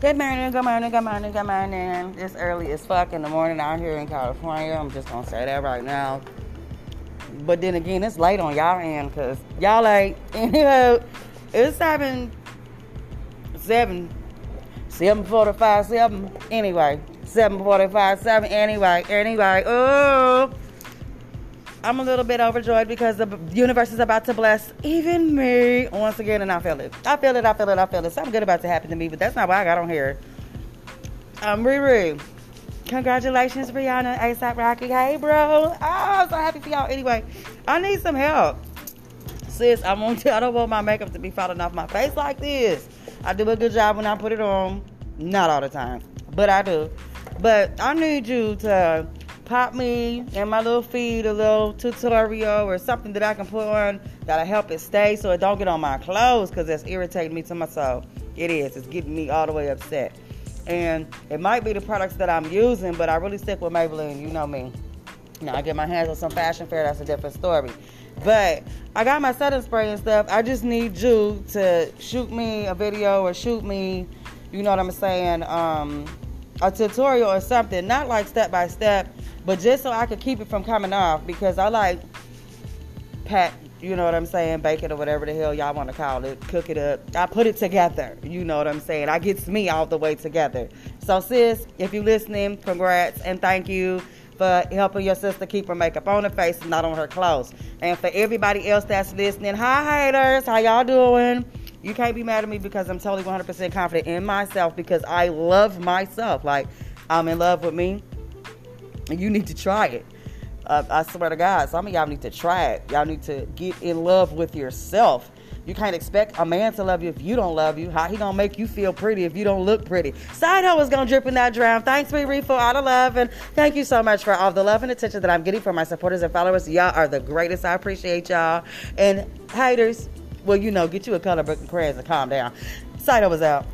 Good morning, good morning, good morning, good morning. It's early as fuck in the morning out here in California. I'm just gonna say that right now. But then again, it's late on y'all end because y'all late. Anywho, it's seven, seven, seven forty-five, seven. Anyway, seven forty-five, seven. Anyway, anyway. Oh. I'm a little bit overjoyed because the universe is about to bless even me once again, and I feel it. I feel it, I feel it, I feel it. Something good about to happen to me, but that's not why I got on here. Um, Riri, congratulations, Rihanna, ASAP Rocky. Hey, bro. Oh, I'm so happy for y'all. Anyway, I need some help. Sis, I want to, I don't want my makeup to be falling off my face like this. I do a good job when I put it on. Not all the time, but I do. But I need you to pop me and my little feed a little tutorial or something that I can put on that'll help it stay so it don't get on my clothes because that's irritating me to my soul. It is. It's getting me all the way upset. And it might be the products that I'm using, but I really stick with Maybelline. You know me. Now I get my hands on some fashion fair. That's a different story. But I got my setting spray and stuff. I just need you to shoot me a video or shoot me, you know what I'm saying, um, a tutorial or something. Not like step by step but just so I could keep it from coming off because I like pat, you know what I'm saying, bake it or whatever the hell y'all want to call it, cook it up. I put it together, you know what I'm saying. I gets me all the way together. So sis, if you're listening, congrats and thank you for helping your sister keep her makeup on her face and not on her clothes. And for everybody else that's listening, hi haters, how y'all doing? You can't be mad at me because I'm totally 100% confident in myself because I love myself. Like, I'm in love with me you need to try it. Uh, I swear to God, some of y'all need to try it. Y'all need to get in love with yourself. You can't expect a man to love you if you don't love you. How he gonna make you feel pretty if you don't look pretty? Side hoe is gonna drip in that drown. Thanks, Riri, for all the love and thank you so much for all the love and attention that I'm getting from my supporters and followers. Y'all are the greatest. I appreciate y'all. And haters, well, you know, get you a color book and crayons and calm down. Side was out.